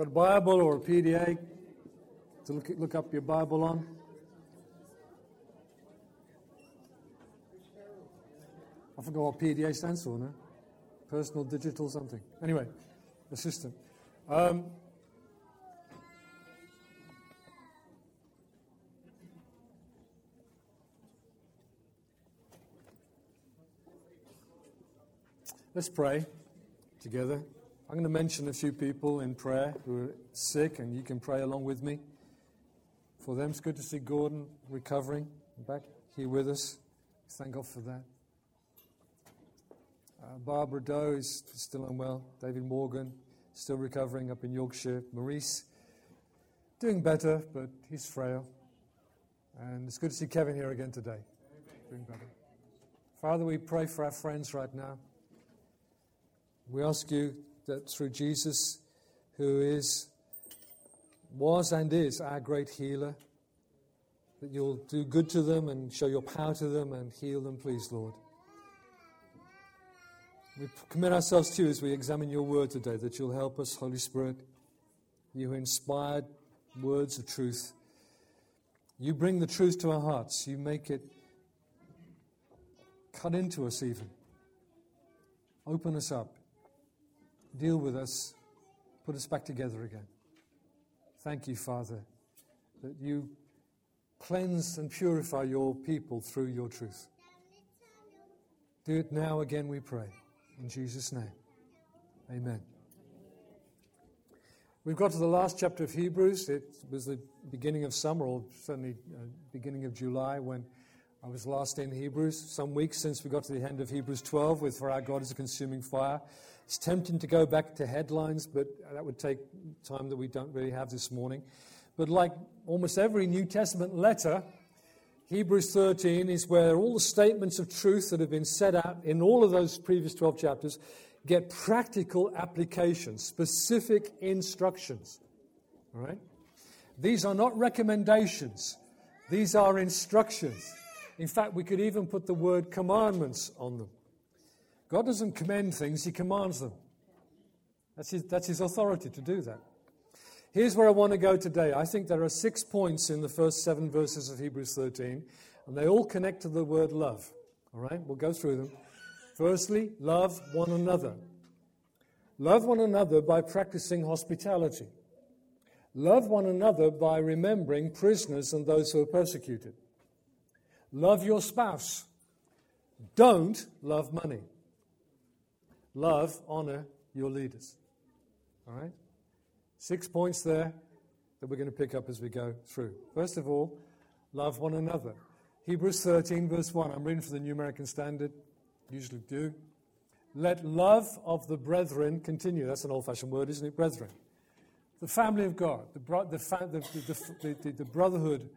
Got a Bible or a PDA to look, look up your Bible on? I forgot what PDA stands for now. Personal digital something. Anyway, assistant. Um, let's pray together. I'm going to mention a few people in prayer who are sick, and you can pray along with me. For them, it's good to see Gordon recovering back here with us. Thank God for that. Uh, Barbara Doe is still unwell. David Morgan, still recovering up in Yorkshire. Maurice, doing better, but he's frail. And it's good to see Kevin here again today. Doing better. Father, we pray for our friends right now. We ask you that through Jesus, who is, was, and is our great healer, that you'll do good to them and show your power to them and heal them, please, Lord. We commit ourselves to you as we examine your word today, that you'll help us, Holy Spirit. You inspired words of truth. You bring the truth to our hearts. You make it cut into us, even. Open us up. Deal with us. Put us back together again. Thank you, Father, that you cleanse and purify your people through your truth. Do it now again, we pray. In Jesus' name. Amen. We've got to the last chapter of Hebrews. It was the beginning of summer, or certainly uh, beginning of July, when I was last in Hebrews. Some weeks since we got to the end of Hebrews 12 with For Our God is a Consuming Fire. It's tempting to go back to headlines, but that would take time that we don't really have this morning. But like almost every New Testament letter, Hebrews 13 is where all the statements of truth that have been set out in all of those previous 12 chapters get practical applications, specific instructions. All right? These are not recommendations, these are instructions. In fact, we could even put the word commandments on them. God doesn't commend things, He commands them. That's His, that's his authority to do that. Here's where I want to go today. I think there are six points in the first seven verses of Hebrews 13, and they all connect to the word love. All right, we'll go through them. Firstly, love one another. Love one another by practicing hospitality. Love one another by remembering prisoners and those who are persecuted. Love your spouse. Don't love money. Love, honor your leaders. All right? Six points there that we're going to pick up as we go through. First of all, love one another. Hebrews 13, verse 1. I'm reading from the New American Standard, usually do. Let love of the brethren continue. That's an old fashioned word, isn't it? Brethren. The family of God, the, the, the, the, brotherhood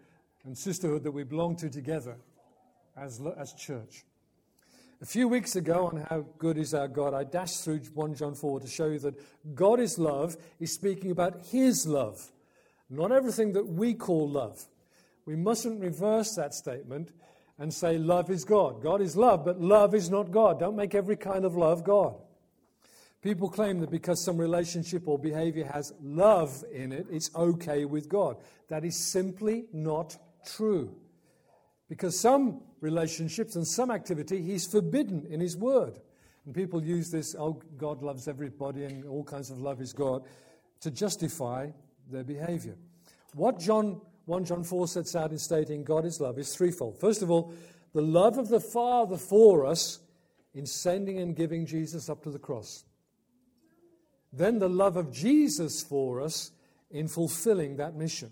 and sisterhood that we belong to together as, as church. A few weeks ago, on how good is our God, I dashed through 1 John 4 to show you that God is love is speaking about His love, not everything that we call love. We mustn't reverse that statement and say love is God. God is love, but love is not God. Don't make every kind of love God. People claim that because some relationship or behavior has love in it, it's okay with God. That is simply not true. Because some relationships and some activity he's forbidden in his word. And people use this, oh, God loves everybody and all kinds of love is God, to justify their behavior. What John 1 John 4 sets out in stating God is love is threefold. First of all, the love of the Father for us in sending and giving Jesus up to the cross. Then the love of Jesus for us in fulfilling that mission.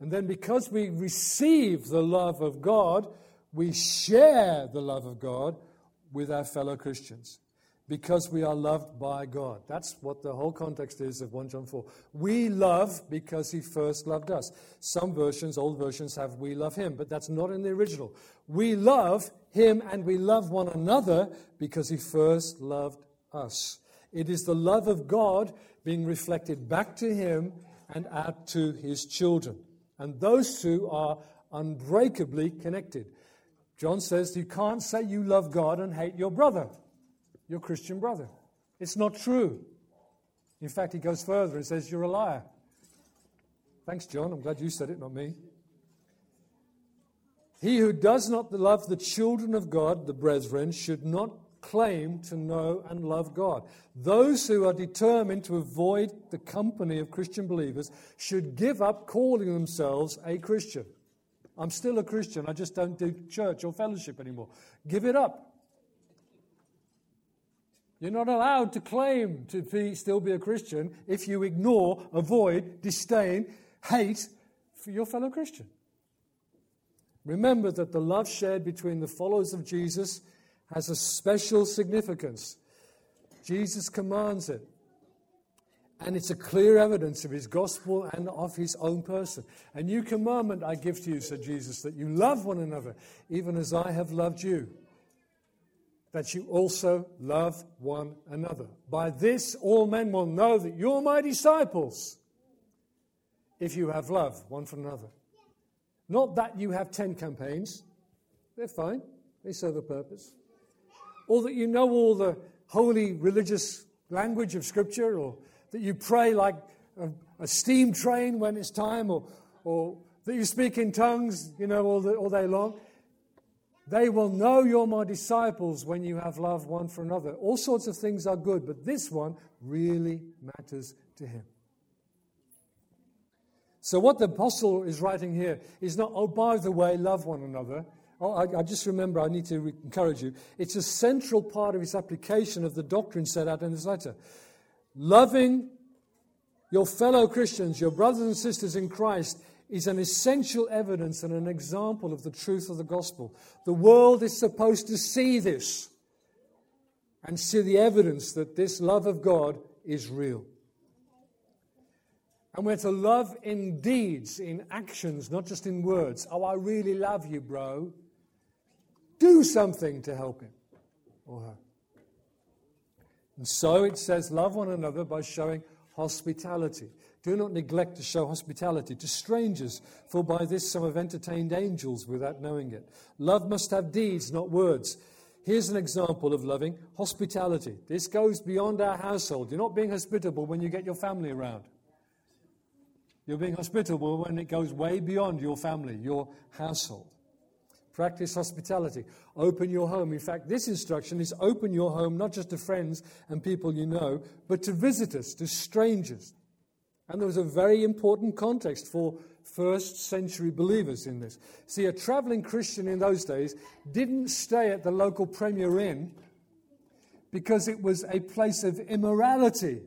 And then, because we receive the love of God, we share the love of God with our fellow Christians because we are loved by God. That's what the whole context is of 1 John 4. We love because he first loved us. Some versions, old versions, have we love him, but that's not in the original. We love him and we love one another because he first loved us. It is the love of God being reflected back to him and out to his children. And those two are unbreakably connected. John says you can't say you love God and hate your brother, your Christian brother. It's not true. In fact, he goes further and says, You're a liar. Thanks, John. I'm glad you said it, not me. He who does not love the children of God, the brethren, should not claim to know and love God. Those who are determined to avoid the company of Christian believers should give up calling themselves a Christian. I'm still a Christian, I just don't do church or fellowship anymore. Give it up. You're not allowed to claim to be, still be a Christian if you ignore, avoid, disdain, hate for your fellow Christian. Remember that the love shared between the followers of Jesus has a special significance. Jesus commands it. And it's a clear evidence of his gospel and of his own person. A new commandment I give to you, said Jesus, that you love one another, even as I have loved you. That you also love one another. By this, all men will know that you're my disciples, if you have love one for another. Not that you have 10 campaigns, they're fine, they serve a purpose or that you know all the holy religious language of Scripture, or that you pray like a, a steam train when it's time, or, or that you speak in tongues, you know, all, the, all day long. They will know you're my disciples when you have love one for another. All sorts of things are good, but this one really matters to him. So, what the apostle is writing here is not, oh, by the way, love one another. Oh, I, I, just remember, I need to re- encourage you. It's a central part of his application of the doctrine set out in this letter. Loving your fellow Christians, your brothers and sisters in Christ, is an essential evidence and an example of the truth of the gospel. The world is supposed to see this and see the evidence that this love of God is real. And we're to love in deeds, in actions, not just in words. Oh, I really love you, bro do something to help him or her. And so it says, love one another by showing hospitality. Do not neglect to show hospitality to strangers, for by this some have entertained angels without knowing it. Love must have deeds, not words. Here's an example of loving hospitality. This goes beyond our household. You're not being hospitable when you get your family around. You're being hospitable when it goes way beyond your family, your household. Practice hospitality. Open your home. In fact, this instruction is open your home not just to friends and people you know, but to visitors, to strangers. And there was a very important context for first century believers in this. See, a traveling Christian in those days didn't stay at the local Premier Inn because it was a place of immorality.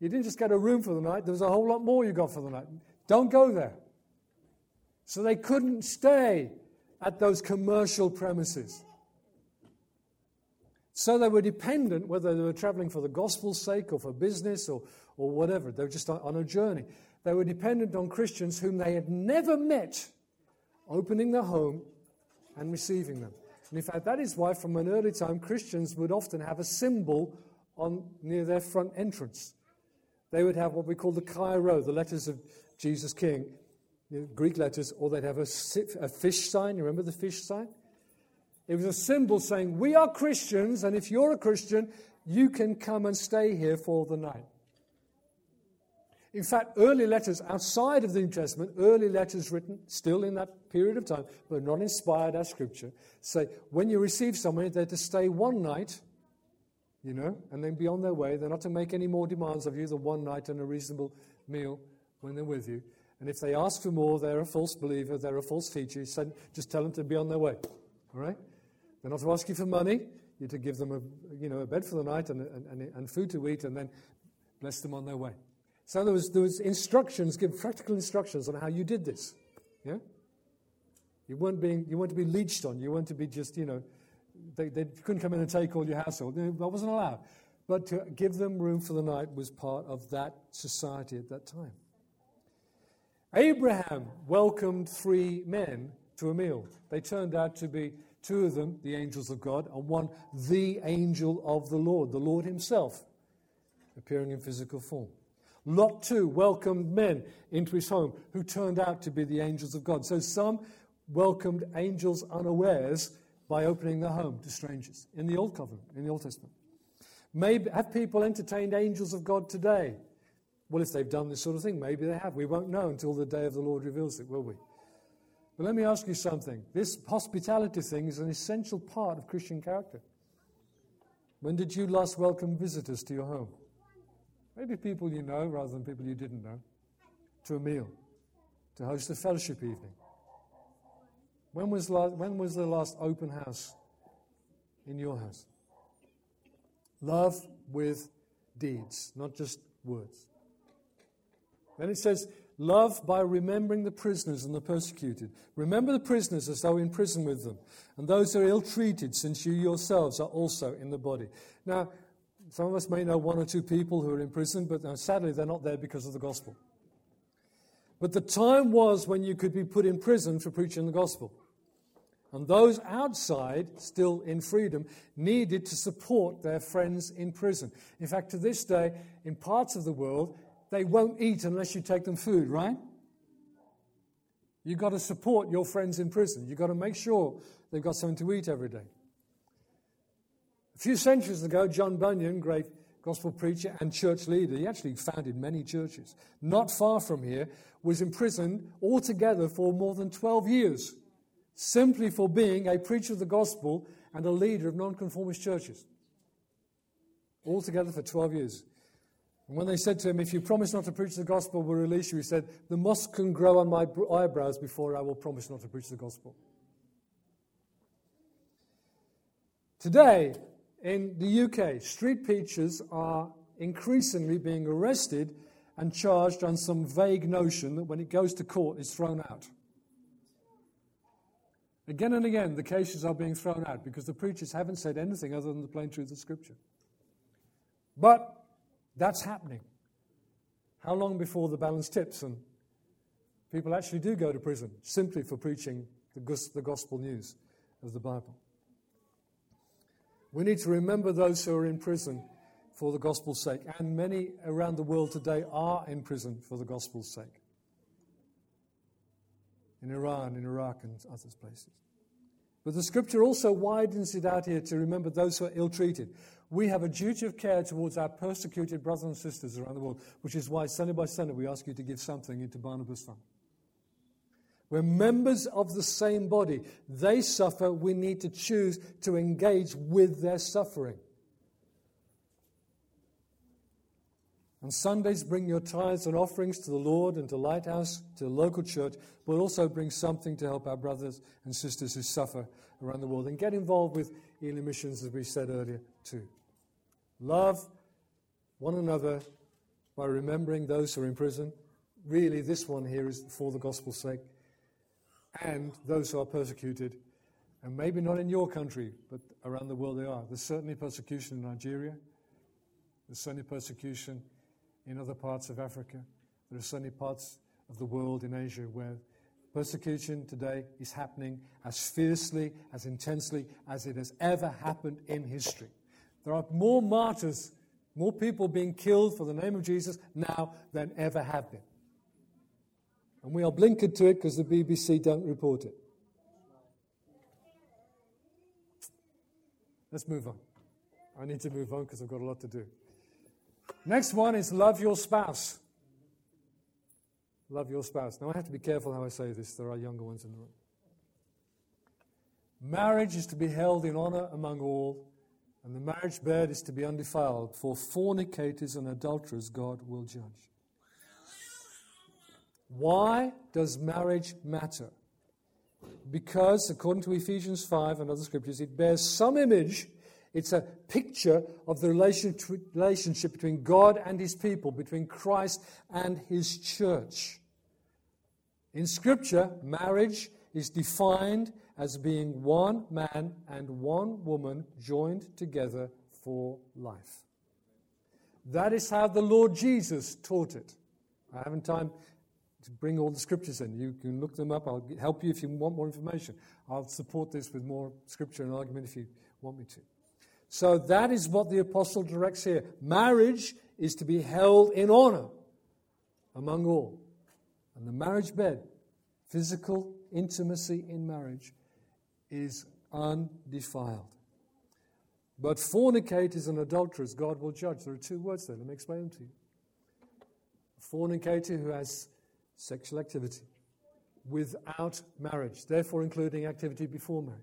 You didn't just get a room for the night, there was a whole lot more you got for the night. Don't go there. So they couldn't stay at those commercial premises. So they were dependent, whether they were traveling for the gospel's sake or for business or, or whatever, they were just on a journey. They were dependent on Christians whom they had never met, opening their home and receiving them. And in fact, that is why, from an early time, Christians would often have a symbol on, near their front entrance. They would have what we call the Chi Rho, the letters of Jesus King, Greek letters, or they'd have a, a fish sign. You remember the fish sign? It was a symbol saying, We are Christians, and if you're a Christian, you can come and stay here for the night. In fact, early letters outside of the New Testament, early letters written still in that period of time, but not inspired as Scripture, say when you receive someone, they're to stay one night, you know, and then be on their way. They're not to make any more demands of you than one night and a reasonable meal when they're with you. And if they ask for more, they're a false believer, they're a false teacher. Send, just tell them to be on their way. All right? They're not to ask you for money. You're to give them a, you know, a bed for the night and, and, and food to eat and then bless them on their way. So there was, there was instructions, give practical instructions on how you did this. Yeah? You weren't, being, you weren't to be leeched on. You weren't to be just, you know, they, they couldn't come in and take all your household. That wasn't allowed. But to give them room for the night was part of that society at that time. Abraham welcomed three men to a meal. They turned out to be two of them, the angels of God, and one, the angel of the Lord, the Lord himself, appearing in physical form. Lot too welcomed men into his home who turned out to be the angels of God. So some welcomed angels unawares by opening their home to strangers in the Old Covenant, in the Old Testament. Maybe, have people entertained angels of God today? Well, if they've done this sort of thing, maybe they have. We won't know until the day of the Lord reveals it, will we? But let me ask you something. This hospitality thing is an essential part of Christian character. When did you last welcome visitors to your home? Maybe people you know rather than people you didn't know. To a meal, to host a fellowship evening. When was, la- when was the last open house in your house? Love with deeds, not just words. Then it says, Love by remembering the prisoners and the persecuted. Remember the prisoners as though in prison with them, and those who are ill treated, since you yourselves are also in the body. Now, some of us may know one or two people who are in prison, but now, sadly they're not there because of the gospel. But the time was when you could be put in prison for preaching the gospel. And those outside, still in freedom, needed to support their friends in prison. In fact, to this day, in parts of the world, they won't eat unless you take them food, right? You've got to support your friends in prison. You've got to make sure they've got something to eat every day. A few centuries ago, John Bunyan, great gospel preacher and church leader, he actually founded many churches, not far from here, was imprisoned altogether for more than 12 years, simply for being a preacher of the gospel and a leader of nonconformist churches. Altogether for 12 years. And when they said to him, If you promise not to preach the gospel, we'll release you, he said, The moss can grow on my eyebrows before I will promise not to preach the gospel. Today, in the UK, street preachers are increasingly being arrested and charged on some vague notion that when it goes to court, it's thrown out. Again and again, the cases are being thrown out because the preachers haven't said anything other than the plain truth of Scripture. But that's happening. How long before the balance tips and people actually do go to prison simply for preaching the gospel news of the Bible? We need to remember those who are in prison for the gospel's sake, and many around the world today are in prison for the gospel's sake. In Iran, in Iraq, and other places. But the scripture also widens it out here to remember those who are ill treated. We have a duty of care towards our persecuted brothers and sisters around the world, which is why Sunday by Sunday we ask you to give something into Barnabas Fund. We're members of the same body. They suffer, we need to choose to engage with their suffering. On Sundays, bring your tithes and offerings to the Lord and to Lighthouse, to the local church, but also bring something to help our brothers and sisters who suffer around the world. And get involved with Elim Missions, as we said earlier, too. Love one another by remembering those who are in prison. Really, this one here is for the gospel's sake. And those who are persecuted. And maybe not in your country, but around the world they are. There's certainly persecution in Nigeria. There's certainly persecution in other parts of Africa. There are certainly parts of the world in Asia where persecution today is happening as fiercely, as intensely as it has ever happened in history. There are more martyrs, more people being killed for the name of Jesus now than ever have been. And we are blinkered to it because the BBC don't report it. Let's move on. I need to move on because I've got a lot to do. Next one is love your spouse. Love your spouse. Now, I have to be careful how I say this. There are younger ones in the room. Marriage is to be held in honor among all and the marriage bed is to be undefiled, for fornicators and adulterers God will judge. Why does marriage matter? Because, according to Ephesians 5 and other scriptures, it bears some image. It's a picture of the relationship between God and his people, between Christ and his church. In Scripture, marriage is defined as being one man and one woman joined together for life. That is how the Lord Jesus taught it. I haven't time to bring all the scriptures in. You can look them up. I'll help you if you want more information. I'll support this with more scripture and argument if you want me to. So that is what the apostle directs here. Marriage is to be held in honor among all. And the marriage bed, physical intimacy in marriage, is undefiled. But fornicators and adulterers, God will judge. There are two words there. Let me explain them to you. A fornicator who has sexual activity without marriage, therefore including activity before marriage.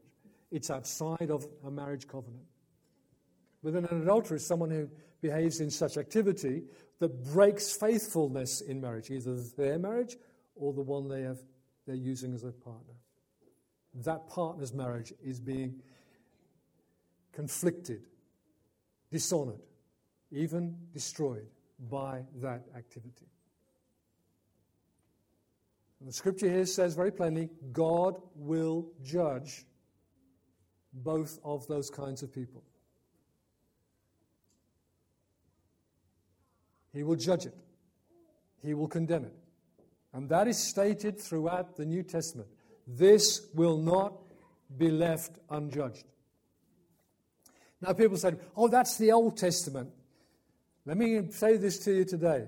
It's outside of a marriage covenant. But an adulterer is someone who behaves in such activity that breaks faithfulness in marriage, either their marriage or the one they have, they're using as a partner. That partner's marriage is being conflicted, dishonored, even destroyed by that activity. And the scripture here says very plainly God will judge both of those kinds of people. He will judge it, He will condemn it. And that is stated throughout the New Testament. This will not be left unjudged. Now, people say, oh, that's the Old Testament. Let me say this to you today.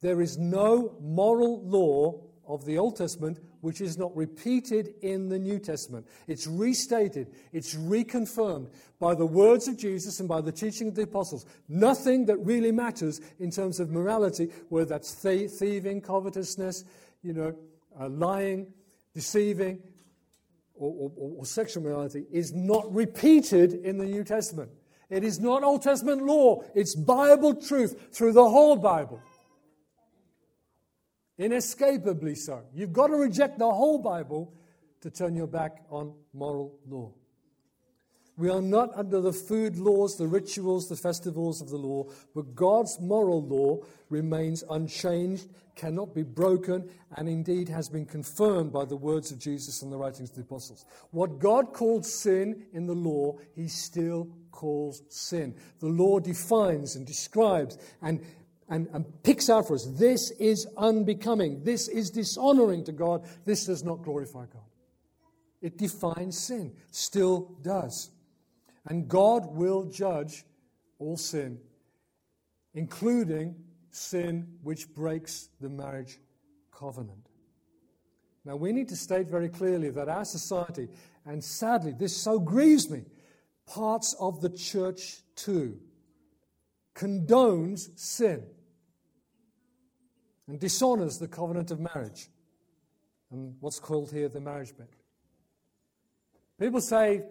There is no moral law of the Old Testament which is not repeated in the New Testament. It's restated, it's reconfirmed by the words of Jesus and by the teaching of the apostles. Nothing that really matters in terms of morality, whether that's thieving, covetousness, you know, uh, lying, deceiving, or, or, or sexual morality, is not repeated in the New Testament. It is not Old Testament law, it's Bible truth through the whole Bible. Inescapably so. You've got to reject the whole Bible to turn your back on moral law. We are not under the food laws, the rituals, the festivals of the law, but God's moral law remains unchanged, cannot be broken, and indeed has been confirmed by the words of Jesus and the writings of the apostles. What God called sin in the law, he still calls sin. The law defines and describes and and, and picks out for us this is unbecoming, this is dishonoring to God, this does not glorify God. It defines sin, still does. And God will judge all sin, including sin which breaks the marriage covenant. Now, we need to state very clearly that our society, and sadly, this so grieves me, parts of the church too, condones sin and dishonors the covenant of marriage and what's called here the marriage bed. People say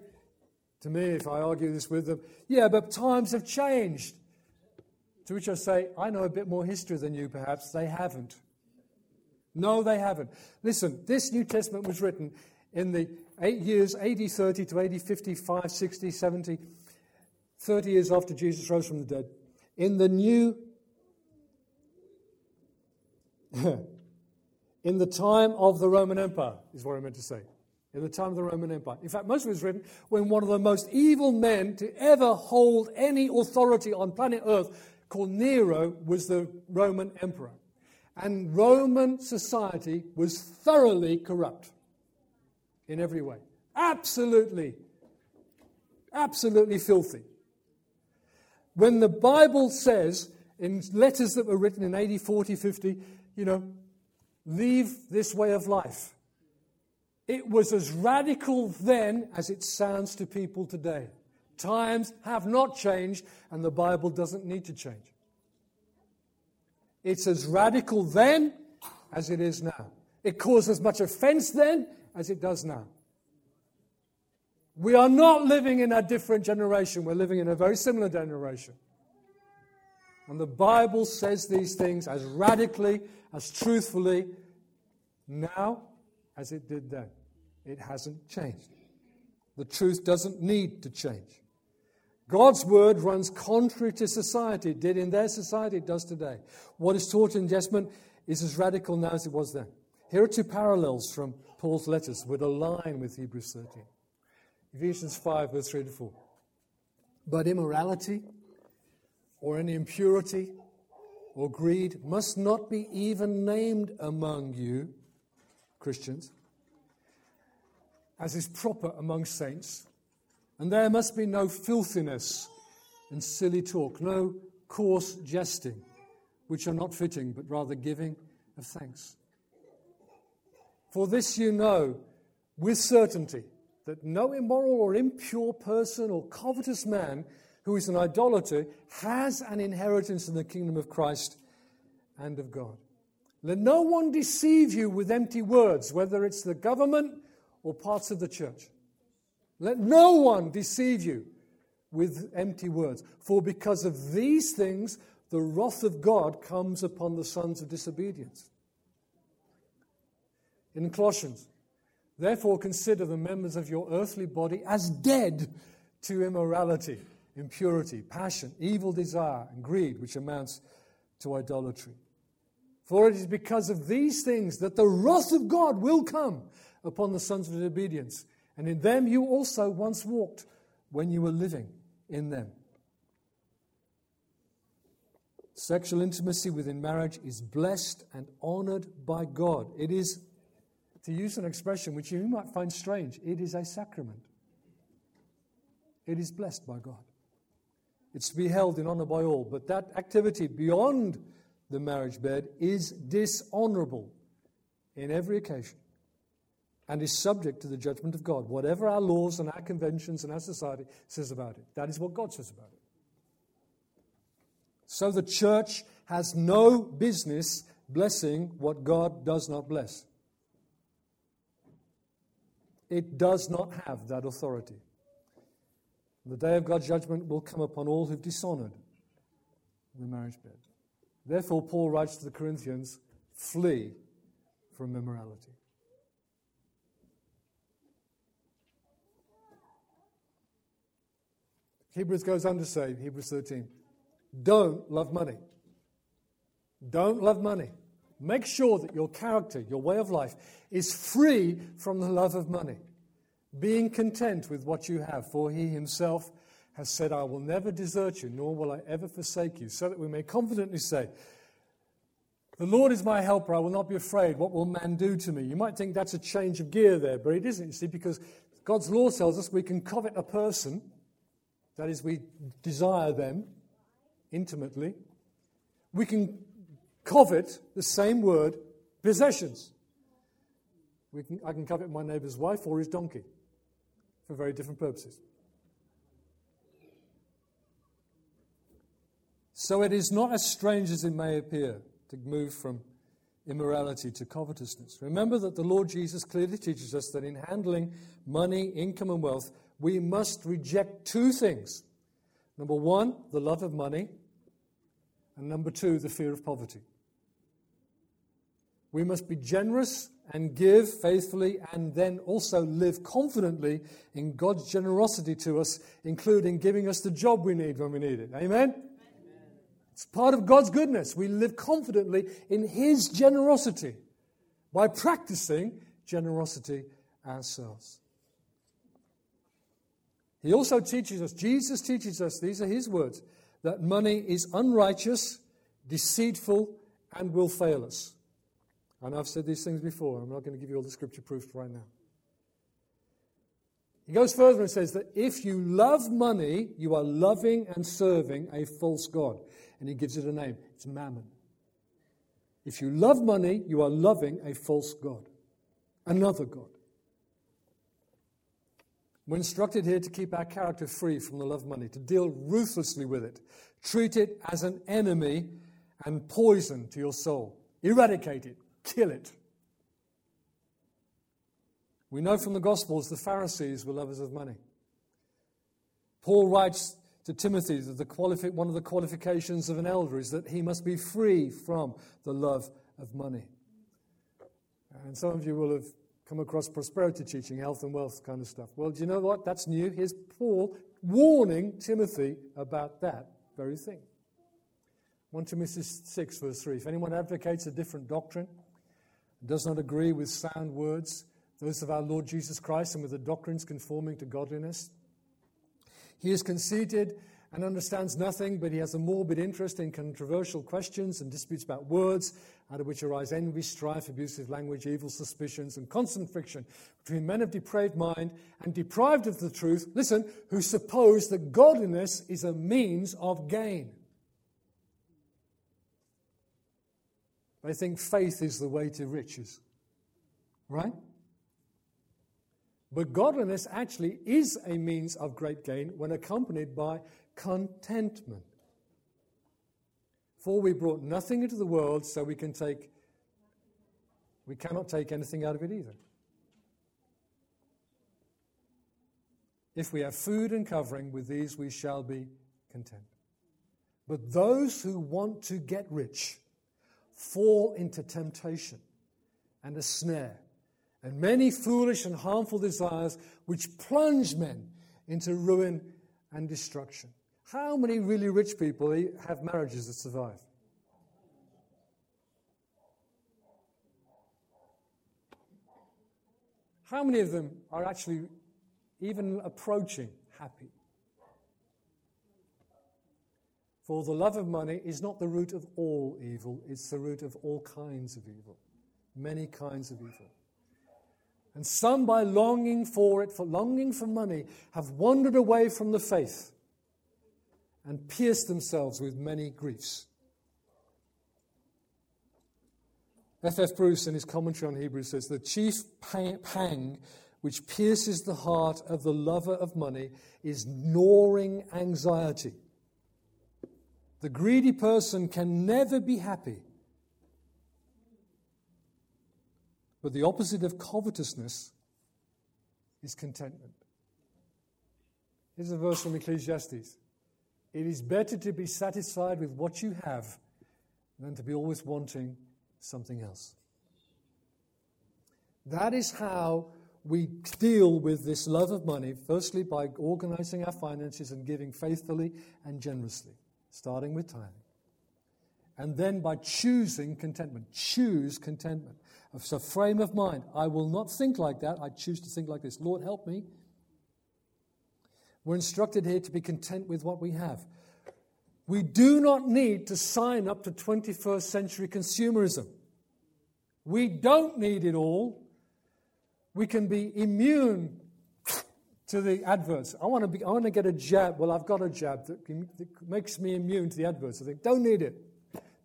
to me, if I argue this with them, yeah, but times have changed. To which I say, I know a bit more history than you, perhaps. They haven't. No, they haven't. Listen, this New Testament was written in the eight years, AD 30 to AD 55, 60, 70, 30 years after Jesus rose from the dead. In the New in the time of the Roman Empire, is what I meant to say. In the time of the Roman Empire. In fact, most of it was written when one of the most evil men to ever hold any authority on planet Earth, called Nero, was the Roman emperor. And Roman society was thoroughly corrupt in every way. Absolutely, absolutely filthy. When the Bible says, in letters that were written in AD 40, 50, you know, leave this way of life. It was as radical then as it sounds to people today. Times have not changed, and the Bible doesn't need to change. It's as radical then as it is now. It caused as much offense then as it does now. We are not living in a different generation, we're living in a very similar generation. And the Bible says these things as radically, as truthfully now as it did then. It hasn't changed. The truth doesn't need to change. God's word runs contrary to society. It did in their society, it does today. What is taught in Testament is as radical now as it was then. Here are two parallels from Paul's letters that align with Hebrews 13. Ephesians 5, verse 3 to 4. But immorality, or any impurity or greed must not be even named among you, Christians, as is proper among saints. And there must be no filthiness and silly talk, no coarse jesting, which are not fitting, but rather giving of thanks. For this you know with certainty that no immoral or impure person or covetous man who is an idolater has an inheritance in the kingdom of Christ and of God. Let no one deceive you with empty words, whether it's the government or parts of the church. Let no one deceive you with empty words. For because of these things, the wrath of God comes upon the sons of disobedience. In Colossians, therefore consider the members of your earthly body as dead to immorality, impurity, passion, evil desire, and greed, which amounts to idolatry. For it is because of these things that the wrath of God will come upon the sons of disobedience. And in them you also once walked when you were living in them. Sexual intimacy within marriage is blessed and honored by God. It is, to use an expression which you might find strange, it is a sacrament. It is blessed by God. It's to be held in honor by all. But that activity beyond the marriage bed is dishonorable in every occasion and is subject to the judgment of God. Whatever our laws and our conventions and our society says about it, that is what God says about it. So the church has no business blessing what God does not bless. It does not have that authority. The day of God's judgment will come upon all who've dishonored the marriage bed. Therefore, Paul writes to the Corinthians flee from immorality. Hebrews goes on to say, Hebrews 13, don't love money. Don't love money. Make sure that your character, your way of life, is free from the love of money, being content with what you have, for he himself has said, I will never desert you, nor will I ever forsake you, so that we may confidently say, The Lord is my helper, I will not be afraid. What will man do to me? You might think that's a change of gear there, but it isn't, you see, because God's law tells us we can covet a person, that is, we desire them intimately. We can covet the same word, possessions. Can, I can covet my neighbour's wife or his donkey for very different purposes. So it is not as strange as it may appear to move from immorality to covetousness. Remember that the Lord Jesus clearly teaches us that in handling money, income, and wealth, we must reject two things. Number one, the love of money, and number two, the fear of poverty. We must be generous and give faithfully and then also live confidently in God's generosity to us, including giving us the job we need when we need it. Amen? It's part of God's goodness. We live confidently in His generosity by practicing generosity ourselves. He also teaches us, Jesus teaches us, these are His words, that money is unrighteous, deceitful, and will fail us. And I've said these things before. I'm not going to give you all the scripture proof right now. He goes further and says that if you love money, you are loving and serving a false God and he gives it a name it's mammon. If you love money, you are loving a false God, another God. We're instructed here to keep our character free from the love of money, to deal ruthlessly with it, treat it as an enemy and poison to your soul. Eradicate it, kill it. We know from the Gospels the Pharisees were lovers of money. Paul writes to Timothy that qualifi- one of the qualifications of an elder is that he must be free from the love of money. And some of you will have come across prosperity teaching, health and wealth kind of stuff. Well, do you know what? That's new. Here's Paul warning Timothy about that very thing. 1 Timothy 6, verse 3. If anyone advocates a different doctrine, does not agree with sound words, those of our Lord Jesus Christ, and with the doctrines conforming to godliness, he is conceited and understands nothing, but he has a morbid interest in controversial questions and disputes about words, out of which arise envy, strife, abusive language, evil suspicions, and constant friction between men of depraved mind and deprived of the truth, listen, who suppose that godliness is a means of gain. They think faith is the way to riches, right? But godliness actually is a means of great gain when accompanied by contentment. For we brought nothing into the world, so we can take we cannot take anything out of it either. If we have food and covering, with these we shall be content. But those who want to get rich fall into temptation and a snare and many foolish and harmful desires which plunge men into ruin and destruction. How many really rich people have marriages that survive? How many of them are actually even approaching happy? For the love of money is not the root of all evil, it's the root of all kinds of evil, many kinds of evil. And some, by longing for it, for longing for money, have wandered away from the faith and pierced themselves with many griefs. F. F. Bruce, in his commentary on Hebrews, says the chief pang which pierces the heart of the lover of money is gnawing anxiety. The greedy person can never be happy But the opposite of covetousness is contentment. Here's a verse from Ecclesiastes It is better to be satisfied with what you have than to be always wanting something else. That is how we deal with this love of money, firstly, by organizing our finances and giving faithfully and generously, starting with tithing. And then by choosing contentment. Choose contentment. It's a frame of mind. I will not think like that. I choose to think like this. Lord, help me. We're instructed here to be content with what we have. We do not need to sign up to 21st century consumerism. We don't need it all. We can be immune to the adverts. I want to, be, I want to get a jab. Well, I've got a jab that, that makes me immune to the adverts. I think, don't need it.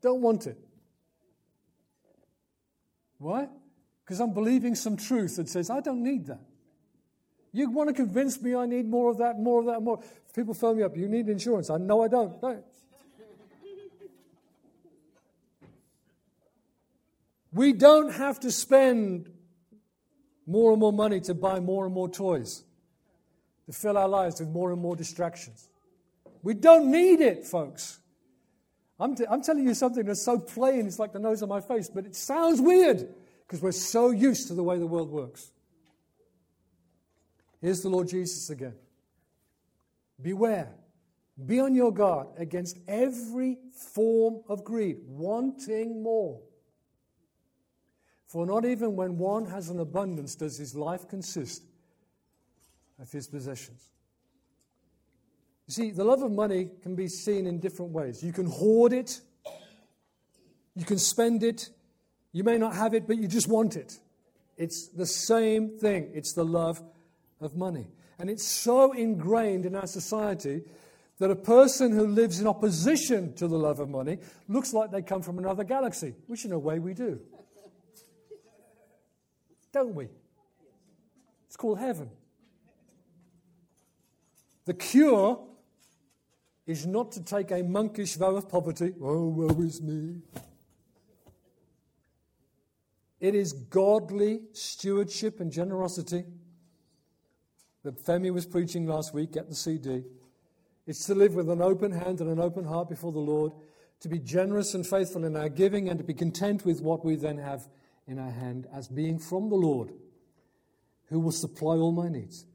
Don't want it. Why? Because I'm believing some truth that says, I don't need that. You want to convince me I need more of that, more of that, more. If people phone me up, you need insurance. I know I don't. No. We don't have to spend more and more money to buy more and more toys, to fill our lives with more and more distractions. We don't need it, folks. I'm, t- I'm telling you something that's so plain, it's like the nose on my face, but it sounds weird because we're so used to the way the world works. Here's the Lord Jesus again. Beware, be on your guard against every form of greed, wanting more. For not even when one has an abundance does his life consist of his possessions. You see, the love of money can be seen in different ways. You can hoard it, you can spend it, you may not have it, but you just want it. It's the same thing. It's the love of money. And it's so ingrained in our society that a person who lives in opposition to the love of money looks like they come from another galaxy, which in a way we do. Don't we? It's called heaven. The cure is not to take a monkish vow of poverty. Oh, woe is me. It is godly stewardship and generosity that Femi was preaching last week. Get the CD. It's to live with an open hand and an open heart before the Lord, to be generous and faithful in our giving, and to be content with what we then have in our hand as being from the Lord, who will supply all my needs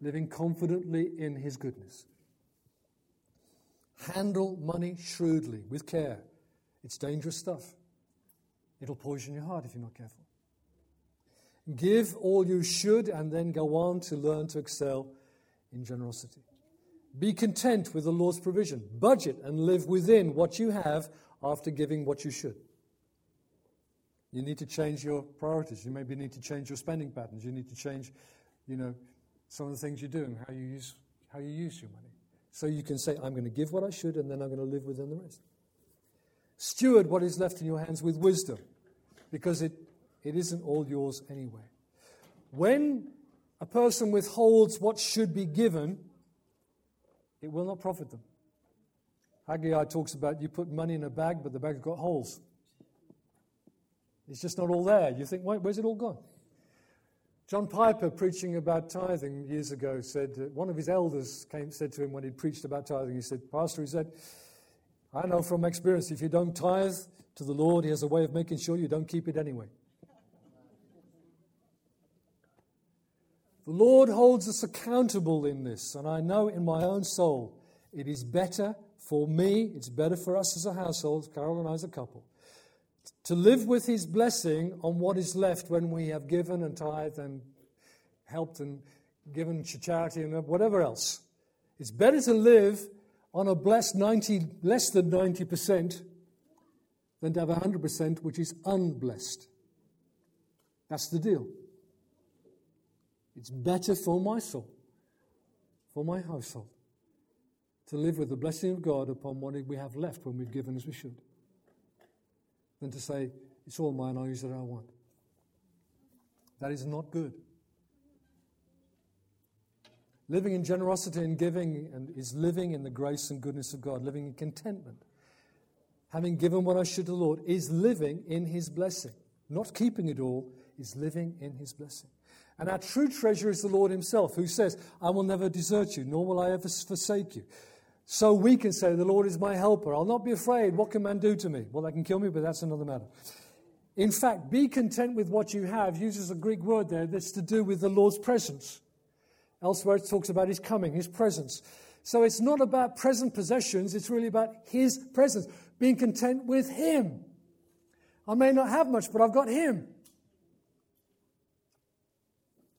living confidently in his goodness. Handle money shrewdly, with care. It's dangerous stuff. It'll poison your heart if you're not careful. Give all you should, and then go on to learn to excel in generosity. Be content with the Lord's provision. Budget and live within what you have after giving what you should. You need to change your priorities. You maybe need to change your spending patterns. You need to change, you know, some of the things you do and how you use, how you use your money. So you can say, I'm going to give what I should and then I'm going to live within the rest. Steward what is left in your hands with wisdom because it, it isn't all yours anyway. When a person withholds what should be given, it will not profit them. Haggai talks about you put money in a bag, but the bag's got holes. It's just not all there. You think, where's it all gone? John Piper, preaching about tithing years ago, said uh, one of his elders came, said to him when he preached about tithing, he said, Pastor, he said, I know from experience if you don't tithe to the Lord, He has a way of making sure you don't keep it anyway. The Lord holds us accountable in this, and I know in my own soul it is better for me, it's better for us as a household, Carol and I as a couple, to live with His blessing on what is left when we have given and tithed and helped and given to charity and whatever else. It's better to live on a blessed 90, less than 90% than to have 100% which is unblessed. That's the deal. It's better for my soul, for my household, to live with the blessing of God upon what we have left when we've given as we should, than to say, It's all mine, I'll use it I want. That is not good. Living in generosity and giving and is living in the grace and goodness of God, living in contentment. Having given what I should to the Lord is living in His blessing. Not keeping it all, is living in His blessing. And our true treasure is the Lord Himself, who says, I will never desert you, nor will I ever forsake you. So we can say, The Lord is my helper. I'll not be afraid. What can man do to me? Well, they can kill me, but that's another matter. In fact, be content with what you have uses a Greek word there that's to do with the Lord's presence. Elsewhere, it talks about his coming, his presence. So it's not about present possessions, it's really about his presence, being content with him. I may not have much, but I've got him.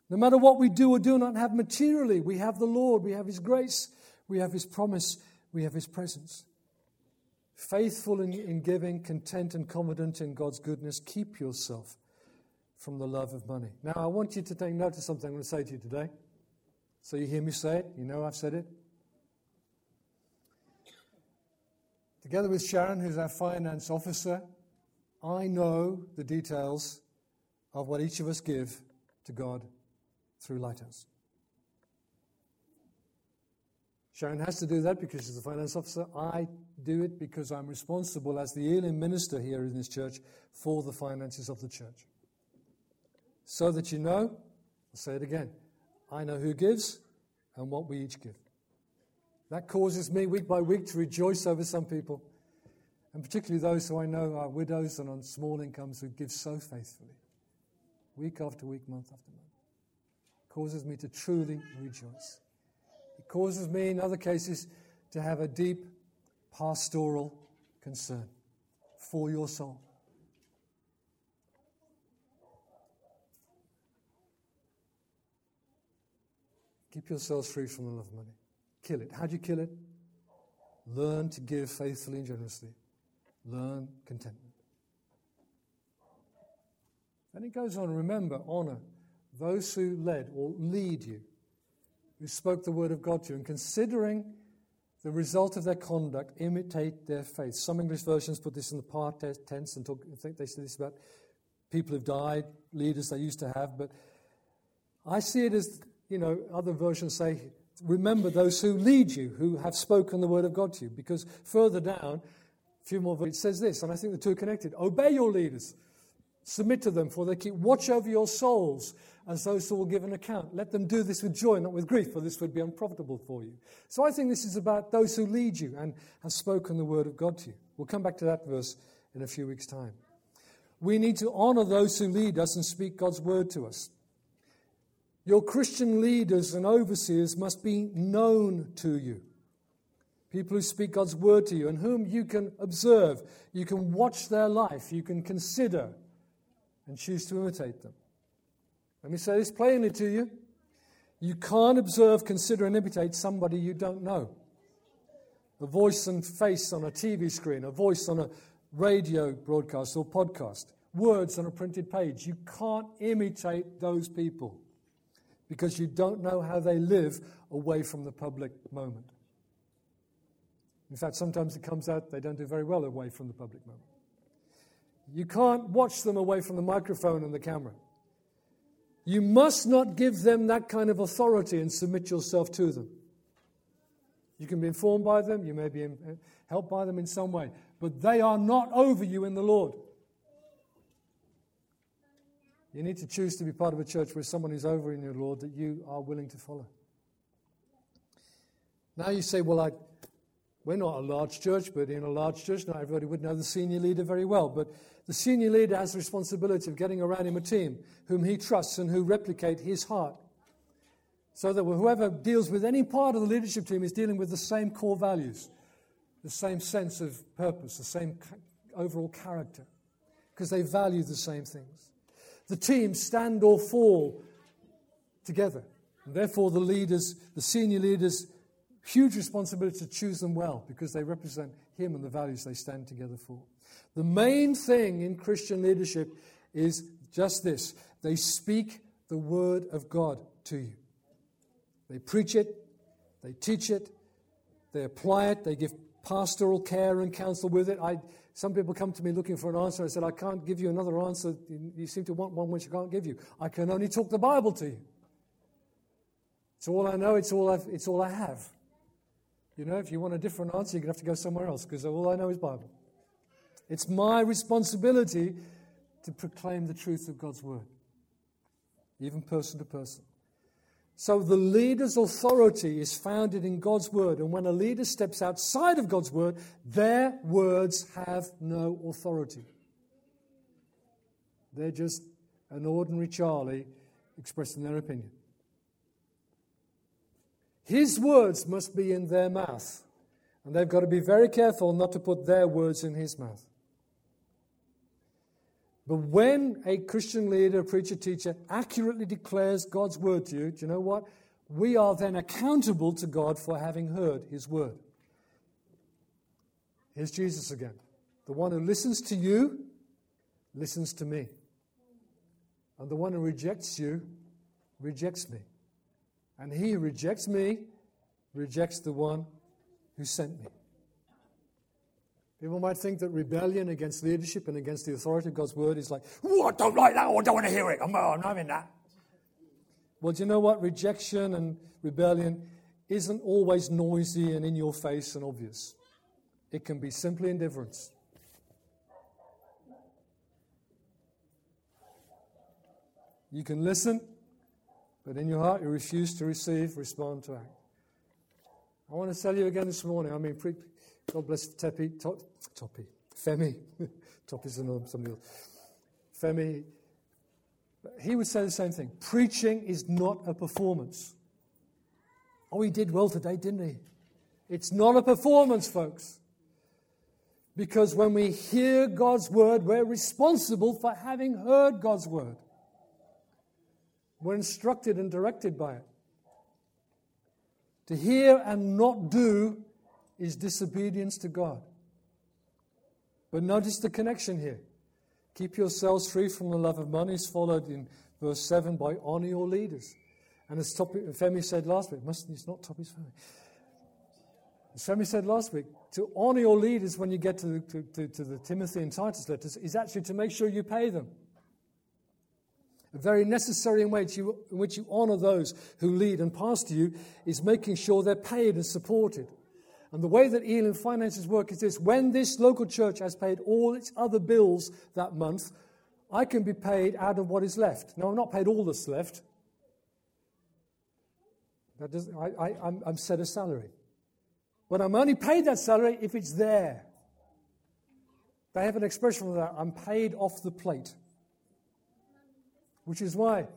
No matter what we do or do not have materially, we have the Lord, we have his grace, we have his promise, we have his presence. Faithful in, in giving, content and confident in God's goodness, keep yourself from the love of money. Now, I want you to take note of something I'm going to say to you today. So you hear me say it, you know I've said it. Together with Sharon, who's our finance officer, I know the details of what each of us give to God through Lighthouse. Sharon has to do that because she's the finance officer. I do it because I'm responsible as the Elim minister here in this church for the finances of the church. So that you know, I'll say it again, I know who gives and what we each give. That causes me week by week to rejoice over some people, and particularly those who I know are widows and on small incomes who give so faithfully, week after week, month after month. It causes me to truly rejoice. Causes me, in other cases, to have a deep pastoral concern for your soul. Keep yourselves free from the love of money. Kill it. How do you kill it? Learn to give faithfully and generously. Learn contentment. And it goes on, remember, honor those who led or lead you, who spoke the word of God to you, and considering the result of their conduct, imitate their faith. Some English versions put this in the part tense and talk, I think they say this about people who've died, leaders they used to have, but I see it as you know, other versions say, remember those who lead you, who have spoken the word of God to you. Because further down, a few more verses, it says this, and I think the two are connected. Obey your leaders. Submit to them, for they keep watch over your souls as those who will give an account. Let them do this with joy, not with grief, for this would be unprofitable for you. So I think this is about those who lead you and have spoken the word of God to you. We'll come back to that verse in a few weeks' time. We need to honor those who lead us and speak God's word to us. Your Christian leaders and overseers must be known to you. People who speak God's word to you and whom you can observe, you can watch their life, you can consider and choose to imitate them. Let me say this plainly to you. You can't observe, consider, and imitate somebody you don't know. A voice and face on a TV screen, a voice on a radio broadcast or podcast, words on a printed page. You can't imitate those people because you don't know how they live away from the public moment. In fact, sometimes it comes out they don't do very well away from the public moment. You can't watch them away from the microphone and the camera. You must not give them that kind of authority and submit yourself to them. You can be informed by them, you may be helped by them in some way, but they are not over you in the Lord. You need to choose to be part of a church where someone is over in your Lord that you are willing to follow. Now you say, well, I, we're not a large church, but in a large church, not everybody would know the senior leader very well. But the senior leader has the responsibility of getting around him a team whom he trusts and who replicate his heart. So that whoever deals with any part of the leadership team is dealing with the same core values, the same sense of purpose, the same overall character, because they value the same things. The team stand or fall together. And therefore, the leaders, the senior leaders, huge responsibility to choose them well because they represent Him and the values they stand together for. The main thing in Christian leadership is just this they speak the Word of God to you. They preach it, they teach it, they apply it, they give pastoral care and counsel with it. I, some people come to me looking for an answer. I said, I can't give you another answer. You seem to want one which I can't give you. I can only talk the Bible to you. It's all I know, it's all, I've, it's all I have. You know, if you want a different answer, you're going to have to go somewhere else because all I know is Bible. It's my responsibility to proclaim the truth of God's word, even person to person. So the leader's authority is founded in God's word. And when a leader steps outside of God's word, their words have no authority. They're just an ordinary Charlie expressing their opinion. His words must be in their mouth. And they've got to be very careful not to put their words in his mouth. But when a Christian leader, preacher, teacher accurately declares God's word to you, do you know what? We are then accountable to God for having heard his word. Here's Jesus again. The one who listens to you listens to me. And the one who rejects you rejects me. And he who rejects me rejects the one who sent me. People might think that rebellion against leadership and against the authority of God's word is like, oh, I don't like that, I don't want to hear it. I'm, oh, I'm not in that. Well, do you know what? Rejection and rebellion isn't always noisy and in your face and obvious. It can be simply indifference. You can listen, but in your heart you refuse to receive, respond to act. I want to tell you again this morning. I mean, God bless Tepi, Toppy, Femi. Toppy's another somebody else. Femi. He would say the same thing. Preaching is not a performance. Oh, he did well today, didn't he? It's not a performance, folks. Because when we hear God's word, we're responsible for having heard God's word. We're instructed and directed by it. To hear and not do is disobedience to God. But notice the connection here. Keep yourselves free from the love of money is followed in verse 7 by honor your leaders. And as topic, Femi said last week, must, it's not Topi's Femi. As Femi said last week, to honor your leaders when you get to to, to, to the Timothy and Titus letters is actually to make sure you pay them. Very necessary way in which you honor those who lead and pastor you is making sure they're paid and supported. And the way that Elim finances work is this when this local church has paid all its other bills that month, I can be paid out of what is left. Now, I'm not paid all that's left. That does, I, I, I'm, I'm set a salary. But I'm only paid that salary if it's there. They have an expression for that I'm paid off the plate. Which is why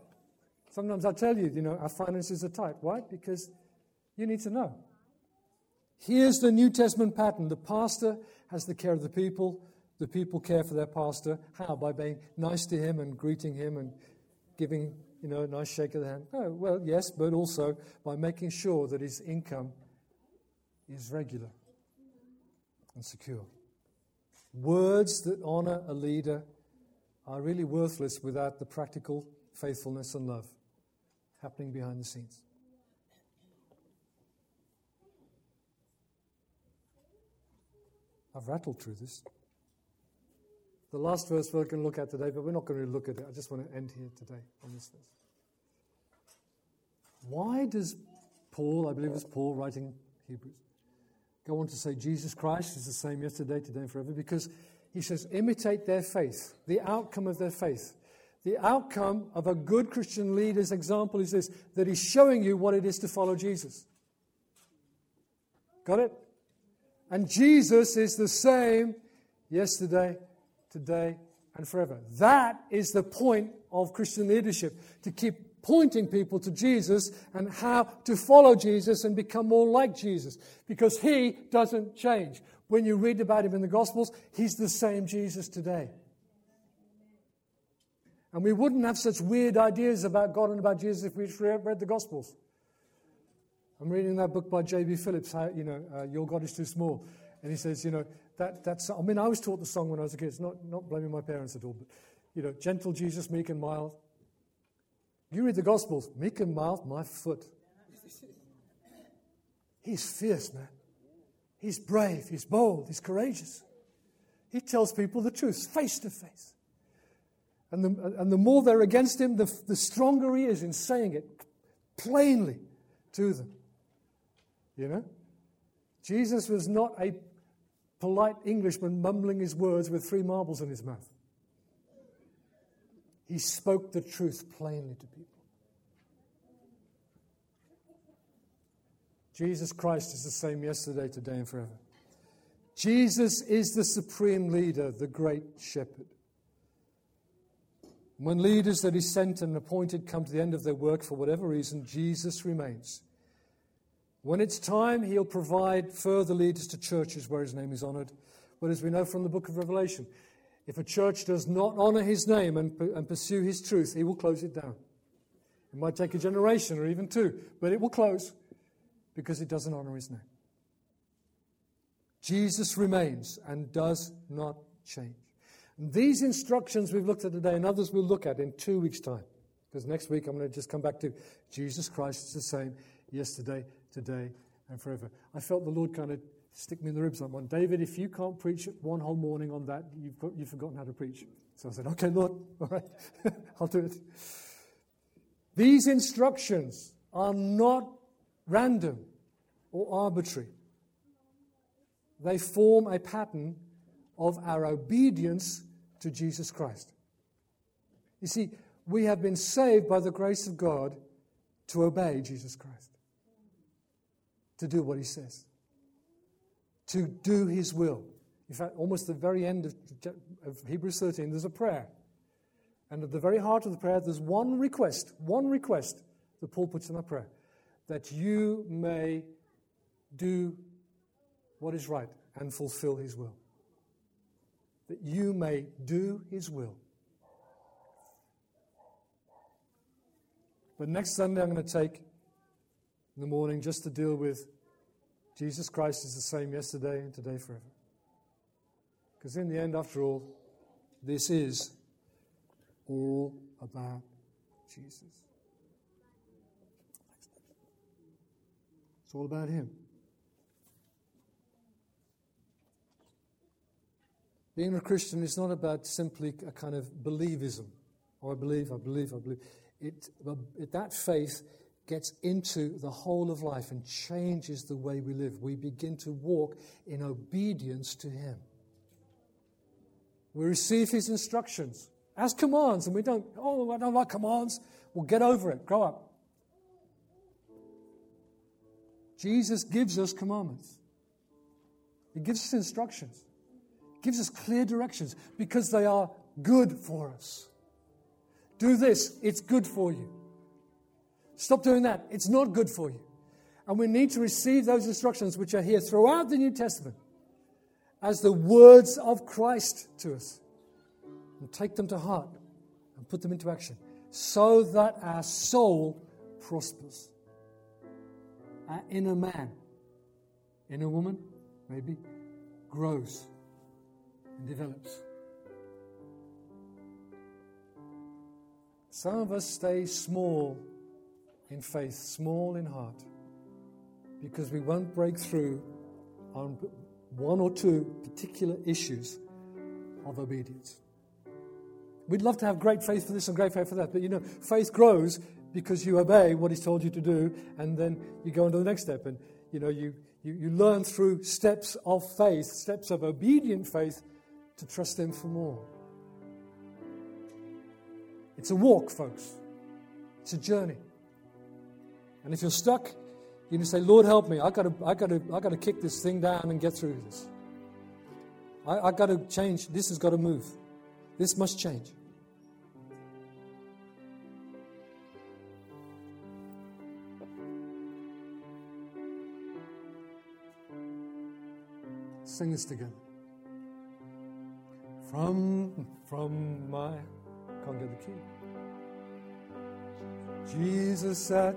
sometimes I tell you, you know, our finances are tight. Why? Because you need to know. Here's the New Testament pattern the pastor has the care of the people, the people care for their pastor. How? By being nice to him and greeting him and giving, you know, a nice shake of the hand. Oh, well, yes, but also by making sure that his income is regular and secure. Words that honor a leader are really worthless without the practical faithfulness and love happening behind the scenes. I've rattled through this. The last verse we're going to look at today, but we're not going to look at it. I just want to end here today on this verse. Why does Paul, I believe it's Paul writing Hebrews, go on to say Jesus Christ is the same yesterday, today, and forever because he says, imitate their faith, the outcome of their faith. The outcome of a good Christian leader's example is this that he's showing you what it is to follow Jesus. Got it? And Jesus is the same yesterday, today, and forever. That is the point of Christian leadership to keep pointing people to Jesus and how to follow Jesus and become more like Jesus because he doesn't change. When you read about him in the Gospels, he's the same Jesus today. And we wouldn't have such weird ideas about God and about Jesus if we read the Gospels. I'm reading that book by J.B. Phillips, how, you know, uh, Your God is Too Small. And he says, you know, that, that's, I mean, I was taught the song when I was a kid. It's not, not blaming my parents at all, but, you know, gentle Jesus, meek and mild. You read the Gospels, meek and mild, my foot. He's fierce, man. He's brave, he's bold, he's courageous. He tells people the truth face to face. And the, and the more they're against him, the, the stronger he is in saying it plainly to them. You know? Jesus was not a polite Englishman mumbling his words with three marbles in his mouth. He spoke the truth plainly to people. Jesus Christ is the same yesterday, today, and forever. Jesus is the supreme leader, the great shepherd. When leaders that he sent and appointed come to the end of their work for whatever reason, Jesus remains. When it's time, he'll provide further leaders to churches where his name is honored. But as we know from the book of Revelation, if a church does not honor his name and, and pursue his truth, he will close it down. It might take a generation or even two, but it will close because it doesn't honor his name. Jesus remains and does not change. And these instructions we've looked at today and others we'll look at in two weeks' time. Because next week I'm going to just come back to Jesus Christ is the same yesterday, today, and forever. I felt the Lord kind of stick me in the ribs on one. David, if you can't preach one whole morning on that, you've, got, you've forgotten how to preach. So I said, okay, Lord, all right, I'll do it. These instructions are not random or arbitrary. They form a pattern of our obedience to Jesus Christ. You see, we have been saved by the grace of God to obey Jesus Christ to do what he says, to do his will. In fact, almost the very end of, of Hebrews 13, there's a prayer. And at the very heart of the prayer, there's one request, one request that Paul puts in that prayer that you may do what is right and fulfill his will. That you may do his will. But next Sunday, I'm going to take in the morning just to deal with Jesus Christ is the same yesterday and today forever. Because in the end, after all, this is all about Jesus. It's all about Him. Being a Christian is not about simply a kind of believism. Oh, I believe, I believe, I believe. It, it, that faith gets into the whole of life and changes the way we live. We begin to walk in obedience to Him. We receive His instructions as commands, and we don't, oh, I don't like commands. Well, get over it, grow up. Jesus gives us commandments, He gives us instructions, He gives us clear directions because they are good for us. Do this, it's good for you. Stop doing that. It's not good for you. And we need to receive those instructions which are here throughout the New Testament as the words of Christ to us and take them to heart and put them into action so that our soul prospers. Our inner man, inner woman, maybe, grows and develops. Some of us stay small in faith, small in heart, because we won't break through on one or two particular issues of obedience. We'd love to have great faith for this and great faith for that, but you know, faith grows because you obey what He's told you to do, and then you go on to the next step, and you know, you, you, you learn through steps of faith, steps of obedient faith, to trust Him for more. It's a walk, folks. It's a journey. And if you're stuck, you can say, Lord, help me. I've got to, i got to, i got to kick this thing down and get through this. I, I've got to change. This has got to move. This must change. Sing this together. From, from my, can't get the key. Jesus at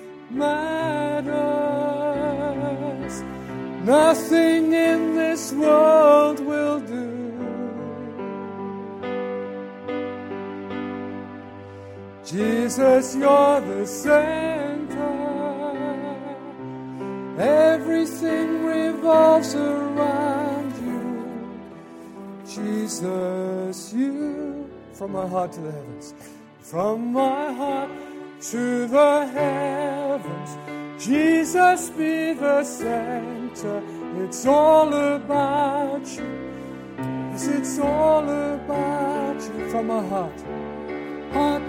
matters. Nothing in this world will do. Jesus, you're the center. Everything revolves around you. Jesus, you. From my heart to the heavens. From my heart to the heavens. Jesus be the center. It's all about you. Yes, it's all about you from my heart. Heart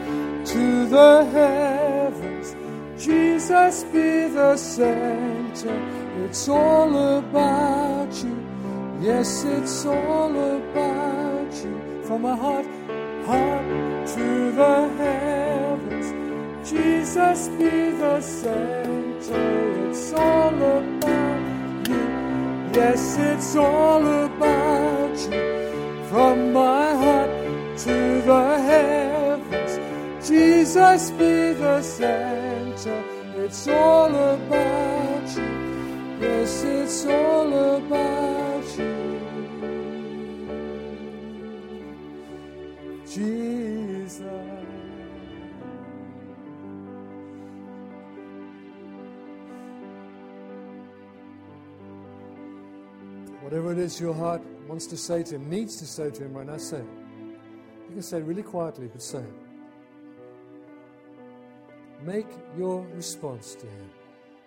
to the heavens. Jesus be the center. It's all about you. Yes, it's all about you. From my heart, heart to the heavens. Jesus be the center. It's all about you. Yes, it's all about you. From my heart to the heavens. Jesus be the center. It's all about you. Yes, it's all about you. Jesus. Whatever it is your heart wants to say to him, needs to say to him right now, say it. You can say it really quietly, but say it. Make your response to him.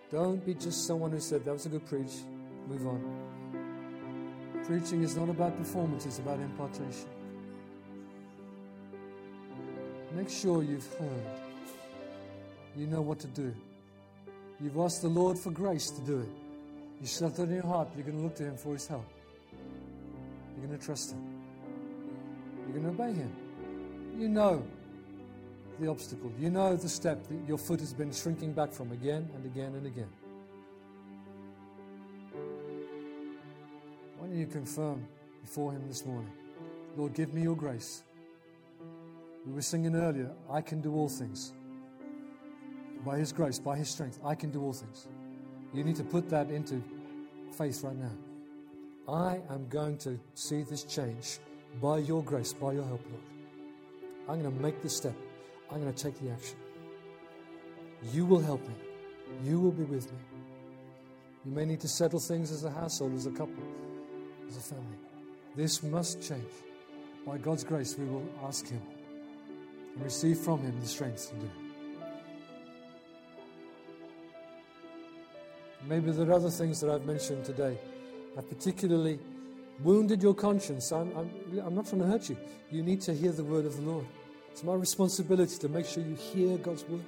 Don't be just someone who said, That was a good preach. Move on. Preaching is not about performance, it's about impartation. Make sure you've heard. You know what to do. You've asked the Lord for grace to do it. You it in your heart. You're going to look to Him for His help. You're going to trust Him. You're going to obey Him. You know the obstacle. You know the step that your foot has been shrinking back from again and again and again. Why don't you confirm before Him this morning? Lord, give me your grace. We were singing earlier, I can do all things. By His grace, by His strength, I can do all things. You need to put that into faith right now. I am going to see this change by your grace, by your help, Lord. I'm going to make the step. I'm going to take the action. You will help me. You will be with me. You may need to settle things as a household, as a couple, as a family. This must change. By God's grace, we will ask Him and receive from Him the strength to do it. Maybe there are other things that I've mentioned today have particularly wounded your conscience. I'm, I'm, I'm not trying to hurt you. You need to hear the word of the Lord. It's my responsibility to make sure you hear God's word.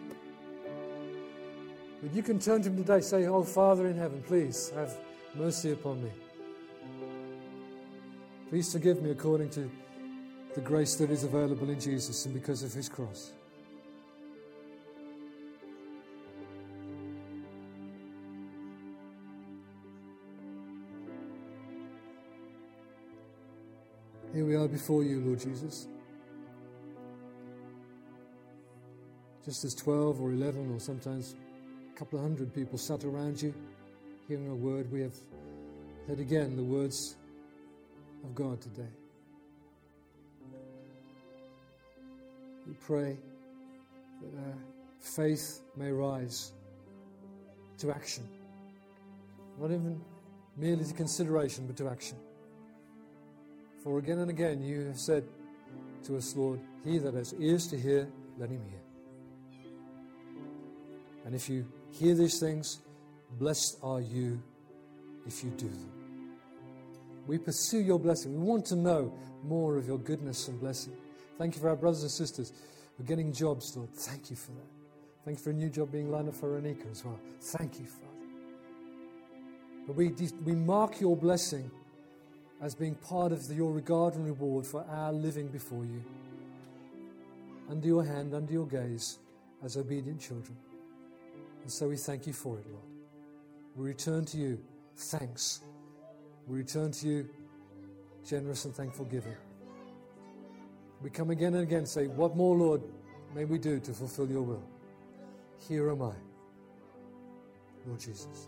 But you can turn to Him today, say, Oh, Father in heaven, please have mercy upon me. Please forgive me according to the grace that is available in Jesus and because of his cross. Here we are before you, Lord Jesus. Just as 12 or 11 or sometimes a couple of hundred people sat around you, hearing a word, we have heard again the words of God today. We pray that our faith may rise to action. Not even merely to consideration, but to action. For again and again you have said to us, Lord, he that has ears to hear, let him hear. And if you hear these things, blessed are you if you do them. We pursue your blessing. We want to know more of your goodness and blessing. Thank you for our brothers and sisters who are getting jobs, Lord. Thank you for that. Thank you for a new job being lined up for Anika as well. Thank you, Father. But we, we mark your blessing as being part of the, your regard and reward for our living before you, under your hand, under your gaze, as obedient children. And so we thank you for it, Lord. We return to you thanks. We return to you generous and thankful giving. We come again and again say, What more, Lord, may we do to fulfill your will? Here am I, Lord Jesus.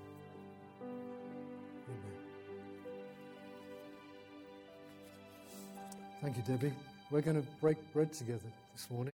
Thank you, Debbie. We're going to break bread together this morning.